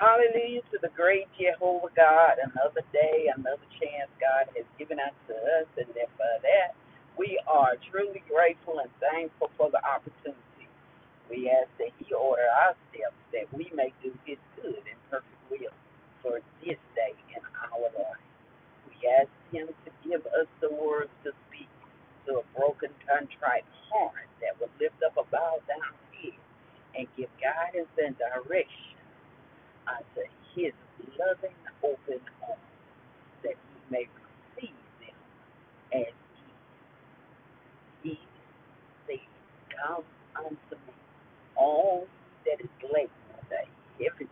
Hallelujah to the great Jehovah God. Another day, another chance God has given unto us, and for that we are truly grateful and thankful for the opportunity. We ask that He order our steps that we may do His good and perfect will for this day in our life. We ask Him to give us the words to speak to a broken, contrite heart that will lift up a bowed down head and give guidance and direction unto his loving open arms, that he may receive them as he, he said, Come unto me, all that is laden with a heavy,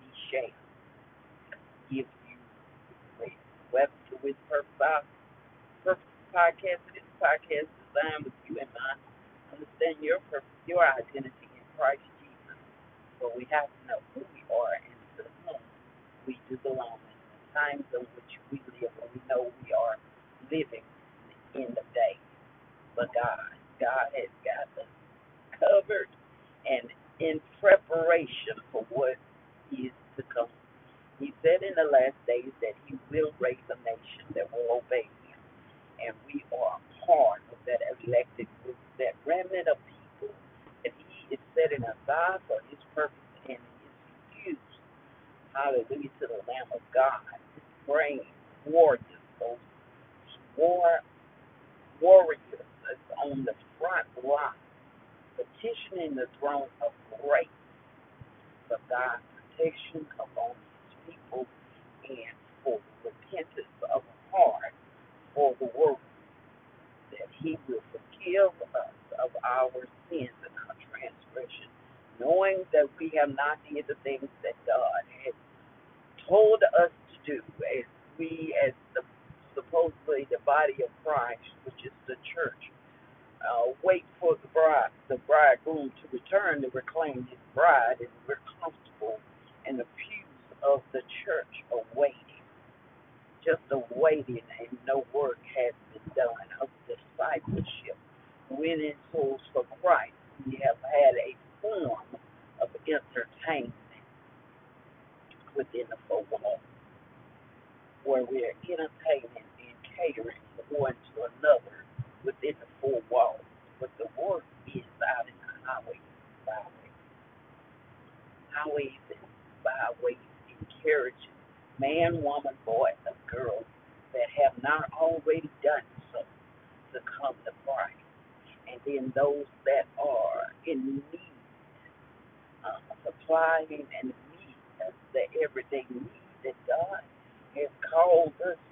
he shall give you rest. Welcome to His Purpose, Purpose Podcast. This podcast is designed with you in mind. Understand your purpose, your identity in Christ. But we have to know who we are and to whom we do belong in the times in which we live, and we know we are living in the day. But God, God has got us covered and in preparation for what is to come. He said in the last days that He will raise a nation that will obey Him, and we are part of that elected group, that remnant of that He is setting aside for His purpose and His used. Hallelujah to the Lamb of God. His brave warriors, those war warriors that's on the front line, petitioning the throne of grace for God's protection upon His people and for repentance of heart for the world, that He will forgive us of our sins knowing that we have not did the things that God has told us to do as we, as the supposedly the body of Christ, which is the church, uh, wait for the bride, the bridegroom to return to reclaim his bride, and we're comfortable in the pews of the church awaiting, just awaiting, and no work has been done of discipleship, winning souls for Christ. We have had a form of entertainment within the four walls where we are entertaining and catering one to another within the four walls. But the work is out in the highways and byways, highways and byways, encouraging man, woman, boy, and girl that have not already done so to come to Christ. And then those that are in need, uh, supplying and uh, the everyday need that God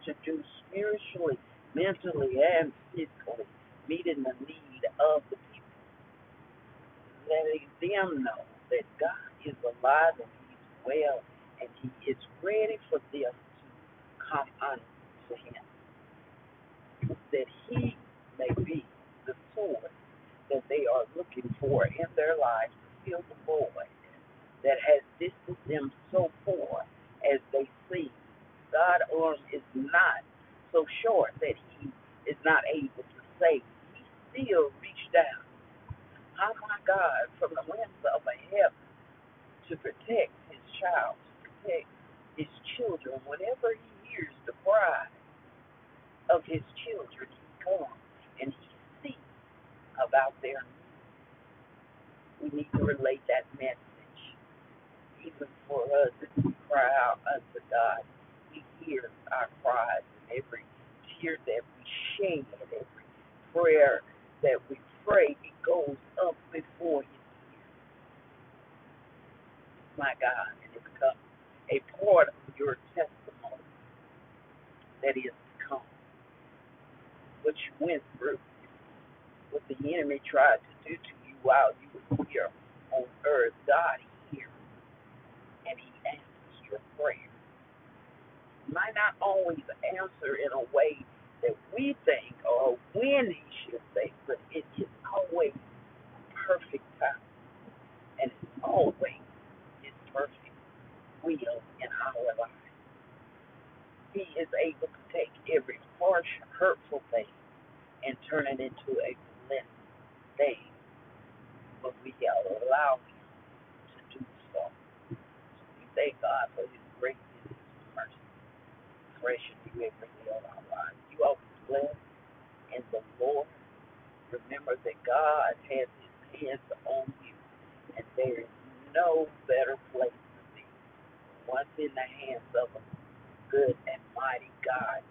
to do spiritually, mentally, and physically, meeting the need of the people, letting them know that God is alive and He's well and He is ready for them to come unto Him, that He may be the source that they are looking for in their lives to fill the void that has distanced them so far as they see God's arm is not so short that he is not able to save. He still reached down, oh my God, from the winds of heaven to protect his child, to protect his children. Whenever he hears the cry of his children, he comes and he sees about their. We need to relate that message, even for us as we cry out unto God. He hears our cries and every tear that we shed, every prayer that we pray, it goes up before ears. My God, and it becomes a part of your testimony that is to come, what you went through, what the enemy tried to do to you while you were here on earth. God hears and He answers your prayer. Might not always answer in a way that we think or when he should say, but it is always perfect time and it's always his perfect will in our life. He is able to take every harsh, hurtful thing and turn it into a blessed thing, but we allow him to do so. thank God for His grace and His mercy. And new every day of our lives. You are blessed in the Lord. Remember that God has His hands on you, and there is no better place to be. Once in the hands of a good and mighty God,